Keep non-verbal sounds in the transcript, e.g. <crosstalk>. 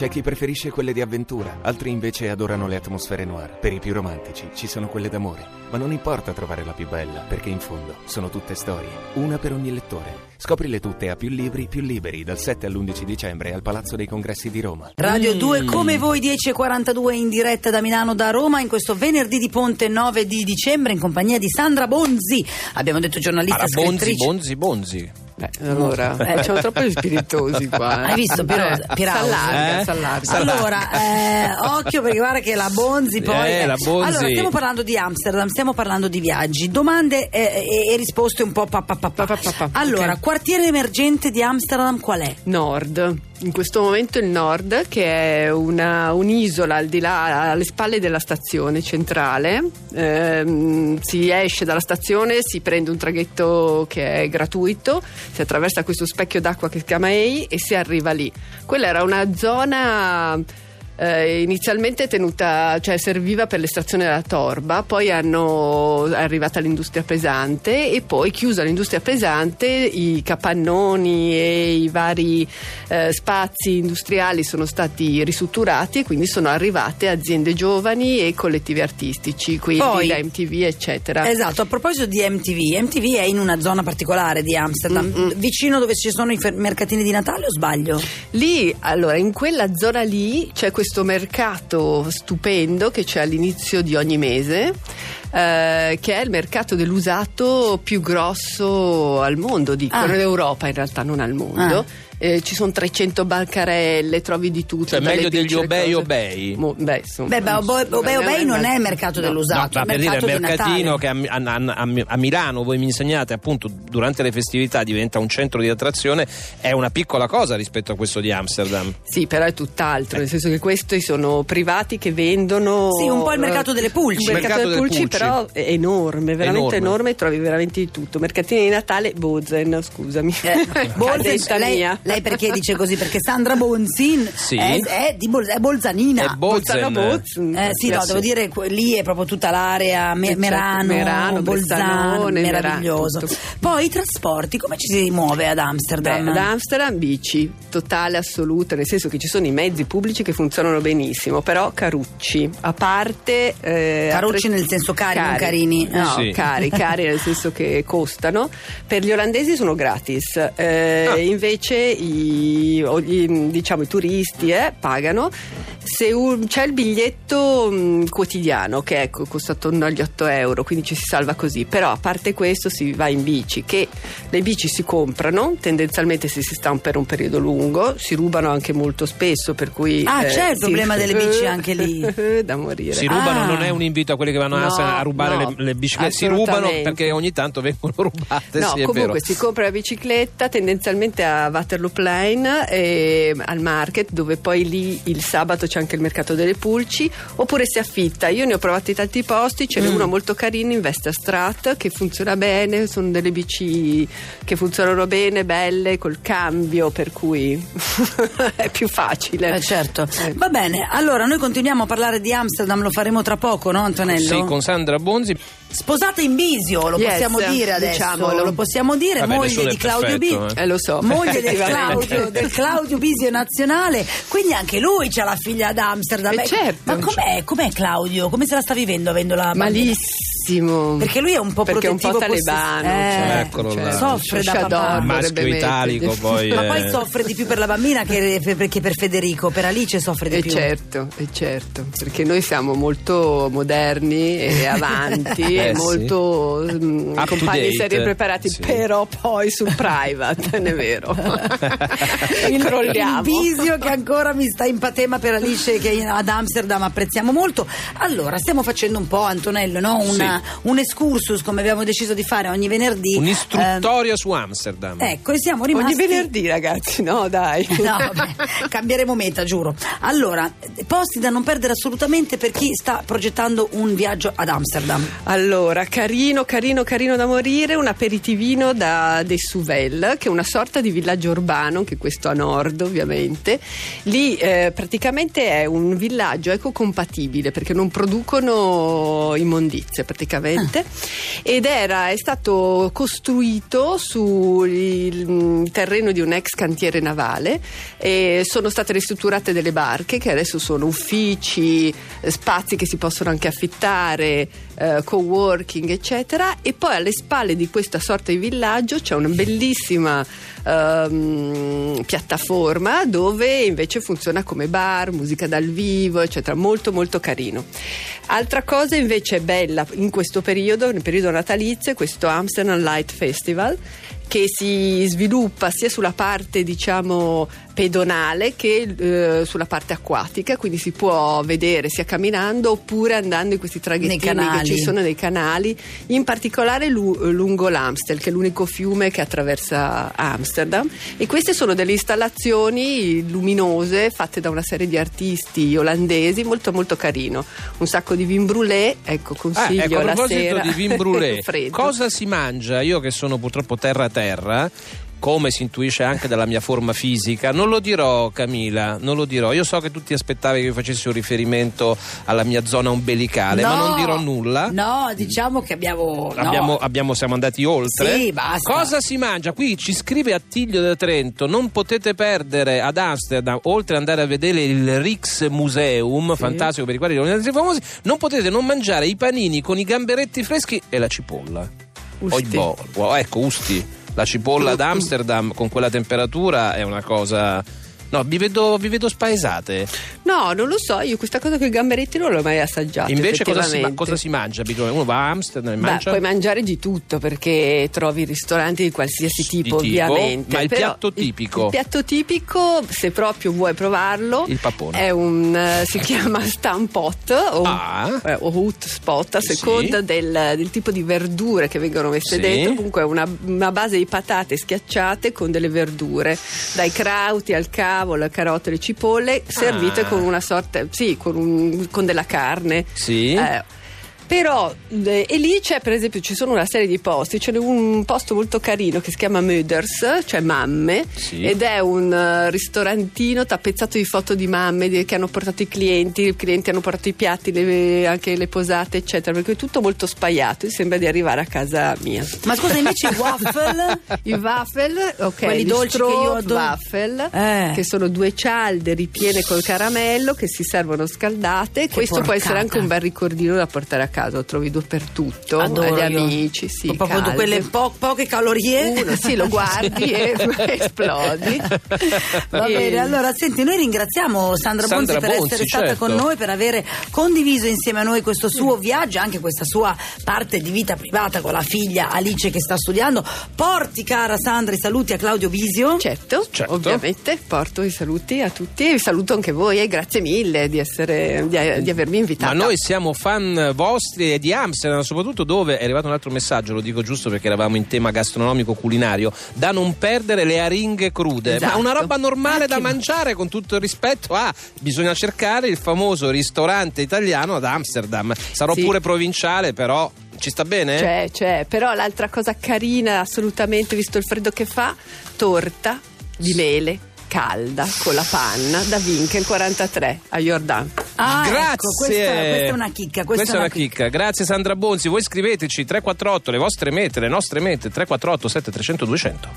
C'è chi preferisce quelle di avventura, altri invece adorano le atmosfere noir. Per i più romantici ci sono quelle d'amore. Ma non importa trovare la più bella, perché in fondo sono tutte storie, una per ogni lettore. Scoprile tutte a più libri, più liberi, dal 7 all'11 dicembre al Palazzo dei Congressi di Roma. Radio 2 come voi 10.42 in diretta da Milano da Roma in questo venerdì di Ponte 9 di dicembre in compagnia di Sandra Bonzi. Abbiamo detto giornalista Allora, Bonzi. Bonzi, Bonzi. Eh, allora, eh, siamo troppo spiritosi qua. eh. Hai visto Pirosa? Pirausi? S'allarga, Eh? s'allarga. Allora, eh, occhio perché guarda che la Bonzi poi. Eh, la Bonzi. Allora, stiamo parlando di Amsterdam, stiamo parlando di viaggi, domande eh, e, e risposte un po' pa, pa, pa, pa. Pa, pa, pa, pa. Allora, Ok. quartiere emergente di Amsterdam qual è? Nord. In questo momento il Nord, che è una- un'isola al di là, alle spalle della stazione centrale. Ehm, si esce dalla stazione, si prende un traghetto che è gratuito, si attraversa questo specchio d'acqua che si chiama EI e si arriva lì. Quella era una zona. Eh, inizialmente tenuta, cioè serviva per l'estrazione della torba, poi hanno, è arrivata l'industria pesante e poi chiusa l'industria pesante i capannoni e i vari eh, spazi industriali sono stati ristrutturati e quindi sono arrivate aziende giovani e collettivi artistici, quindi Poi- da MTV eccetera. Esatto, a proposito di MTV, MTV è in una zona particolare di Amsterdam, Mm-mm. vicino dove ci sono i mercatini di Natale o sbaglio? Lì, allora, in quella zona lì c'è questo mercato stupendo che c'è all'inizio di ogni mese, eh, che è il mercato dell'usato più grosso al mondo, dicono, Ah. in Europa in realtà, non al mondo. Eh, ci sono 300 bancarelle, trovi di tutto. Cioè, meglio degli Obey. Obey. Mo- beh, insomma, Beh, beh, Obey Obey, Obey non è il mercato No. dell'usato, No, è ma il per dire il mercatino che a, a- a- a Milano voi mi insegnate appunto durante le festività diventa un centro di attrazione è una piccola cosa rispetto a questo di Amsterdam. Sì, però è tutt'altro, nel senso che questi sono privati che vendono. Sì, un po' il mercato eh, delle pulci. Il mercato, Mercato delle delle pulci, pulci. Però è enorme, veramente Enorme. enorme. trovi veramente di tutto. Mercatini di Natale, Bozen, scusami. Eh, <laughs> Cadetta lei, lei perché dice così? Perché Sandra Bonzin Sì. è, è di Bol- è bolzanina. È Bozen. Bolzano Bozen. Eh, sì, no, devo dire, lì è proprio tutta l'area Me- Eh, certo, Merano, Merano, Bolzano, meraviglioso. Merano. Poi i trasporti, come ci si muove ad Beh, Amsterdam? ad Amsterdam bici, totale, assoluta, nel senso che ci sono i mezzi pubblici che funzionano benissimo, però carucci, a parte... eh, Carucci attre- nel senso cari, non carini. No, Sì. cari, cari nel senso che costano. Per gli olandesi sono gratis, eh, Ah. invece i, gli, diciamo, i turisti eh, pagano. Se un- c'è il biglietto mh, quotidiano che ecco, costa attorno agli 8 euro, quindi ci si salva così. Però a parte questo si va in bici, che le bici si comprano, tendenzialmente se si sta un- per un periodo lungo, si rubano anche molto spesso, per cui... Ah, c'è il sì. problema delle bici anche lì. <laughs> da morire. Si rubano, Ah. non è un invito a quelli che vanno a No, a rubare no, le, le biciclette, si rubano perché ogni tanto vengono <laughs> rubate. No, sì, è comunque vero. si compra la bicicletta tendenzialmente a Waterloo Plain e al market dove poi lì il sabato c'è anche il mercato delle pulci oppure si affitta. Io ne ho provati tanti posti, ce n'è Mm. uno molto carino in Westerstraat che funziona bene, sono delle bici che funzionano bene, belle, col cambio per cui <laughs> è più facile. Eh, certo. Eh. Va bene, allora noi continuiamo a parlare di Amsterdam, lo faremo tra poco, no Antonello? Sì, con Sandra Bonzi. Sposata in Bisio, lo Yes, possiamo dire adesso, diciamolo. lo possiamo dire, Vabbè, moglie di Claudio Bisio. eh. Eh, lo so. Moglie del. <laughs> Claudio, del Claudio Bisio nazionale, quindi anche lui c'ha la figlia ad Amsterdam. Eh, Eh, certo. Ma com'è, com'è Claudio? Come se la sta vivendo avendo la bambina? Malissimo. Perché lui è un po' Perché è un po' talebano. eh, cioè, Eccolo cioè, là. soffre da Shadow papà. Maschio italico, <laughs> poi. Ma eh, poi soffre di più per la bambina che, che per Federico, per Alice soffre di E più. certo, e certo, perché noi siamo molto moderni e <laughs> avanti Eh, e sì. molto mm, Up to compagni date. seri e preparati, Sì. però poi sul <laughs> private, non è vero. il, Crolliamo. il Bisio che ancora mi sta in patema per Alice che ad Amsterdam apprezziamo molto allora stiamo facendo un po' Antonello no? Una- un excursus come abbiamo deciso di fare ogni venerdì Un'istruttoria su Amsterdam. Eh, ecco e siamo rimasti Ogni venerdì ragazzi, no dai. <laughs> No, vabbè, cambieremo meta, giuro. Allora, posti da non perdere assolutamente per chi sta progettando un viaggio ad Amsterdam. Allora, carino, carino, carino da morire, un aperitivino da De Suvel, che è una sorta di villaggio urbano, anche questo a nord ovviamente. Lì eh, praticamente è un villaggio ecocompatibile perché non producono immondizie praticamente. ed era, è stato costruito sul mm, terreno di un ex cantiere navale e sono state ristrutturate delle barche che adesso sono uffici, eh, spazi che si possono anche affittare, eh, co-working eccetera e poi alle spalle di questa sorta di villaggio c'è una bellissima ehm, piattaforma dove invece funziona come bar, musica dal vivo eccetera, molto molto carino. Altra cosa invece bella in questo periodo, nel periodo natalizio, è questo Amsterdam Light Festival che si sviluppa sia sulla parte diciamo pedonale che eh, sulla parte acquatica, quindi si può vedere sia camminando oppure andando in questi traghettini che ci sono nei canali, in particolare lu- lungo l'Amstel, che è l'unico fiume che attraversa Amsterdam. E queste sono delle installazioni luminose fatte da una serie di artisti olandesi, molto molto carino. Un sacco di vin brûlé, ecco, consiglio ah, ecco, a la proposito di vin brûlé, <laughs> cosa si mangia? Io che sono purtroppo terra a terra come si intuisce anche dalla mia forma fisica. Non lo dirò, Camila, non lo dirò. Io so che tu ti aspettavi che io facessi un riferimento alla mia zona ombelicale, no, ma non dirò nulla. No, diciamo che abbiamo. abbiamo, no. abbiamo siamo andati oltre. Sì, basta. Cosa si mangia? Qui ci scrive Attilio da Trento: non potete perdere ad Amsterdam, oltre ad andare a vedere il Rijksmuseum, sì. fantastico per i quali non famosi, non potete non mangiare i panini con i gamberetti freschi e la cipolla. Usti. Oibò, ecco, Usti la cipolla ad Amsterdam con quella temperatura è una cosa No, vi vedo, vi vedo, spaesate. No, non lo so, io questa cosa con i gamberetti non l'ho mai assaggiata. Invece cosa si, cosa si, mangia Uno va a Amsterdam e mangia? Beh, puoi mangiare di tutto perché trovi ristoranti di qualsiasi tipo, di tipo ovviamente. Ma il Però piatto tipico? Il, il, piatto tipico, se proprio vuoi provarlo, il papone. È un, uh, si <laughs> chiama stampot o, ah. eh, o hut spot a seconda sì. del, del, tipo di verdure che vengono messe sì. dentro. Comunque è una, una base di patate schiacciate con delle verdure, dai krauti al cavolo, carote, le cipolle, servite Ah. con una sorta, sì, con, un- con della carne. Sì. Eh, però, eh, e lì c'è per esempio, ci sono una serie di posti, c'è un posto molto carino che si chiama Möders, cioè mamme, Sì. ed è un eh, ristorantino tappezzato di foto di mamme di- che hanno portato i clienti, i clienti hanno portato i piatti, le- anche le posate, eccetera, perché è tutto molto spaiato, e sembra di arrivare a casa mia. Ma scusa, invece i <laughs> waffle? I waffle, ok, Quelli dolci che io adoro. waffle, Eh. che sono due cialde ripiene col caramello che si servono scaldate. Questo può essere porcata. anche un bel ricordino da portare a casa, lo trovi dappertutto, Adoro agli io. amici, sì, Proprio calde. quelle po- poche calorie. Uno, sì, lo guardi <laughs> e <laughs> esplodi. Va E- bene, allora senti, noi ringraziamo Sandra, Sandra Bonzi per Bonzi, essere stata certo. con noi, per aver condiviso insieme a noi questo suo viaggio, anche questa sua parte di vita privata con la figlia Alice che sta studiando. Porti, cara Sandra, i saluti a Claudio Bisio. Certo, Certo. ovviamente porto i saluti a tutti e vi saluto anche voi e grazie mille di, essere, di, di avermi invitata. Ma noi siamo fan vostri e di Amsterdam, soprattutto dove è arrivato un altro messaggio, lo dico giusto perché eravamo in tema gastronomico culinario, da non perdere le aringhe crude. Esatto. Ma una roba normale da mangiare con tutto il rispetto. Ah, bisogna cercare il famoso ristorante italiano ad Amsterdam. Sarò Sì. pure provinciale, però ci sta bene? C'è, c'è, però l'altra cosa carina, assolutamente, visto il freddo che fa, torta di mele calda con la panna da Winkel 43 a Jordan. Ah, Grazie. ecco, questa, questa è una chicca. Questa, è una chicca. Grazie Sandra Bonzi. Voi scriveteci 348 le vostre mete, le nostre mete 348 7300 200.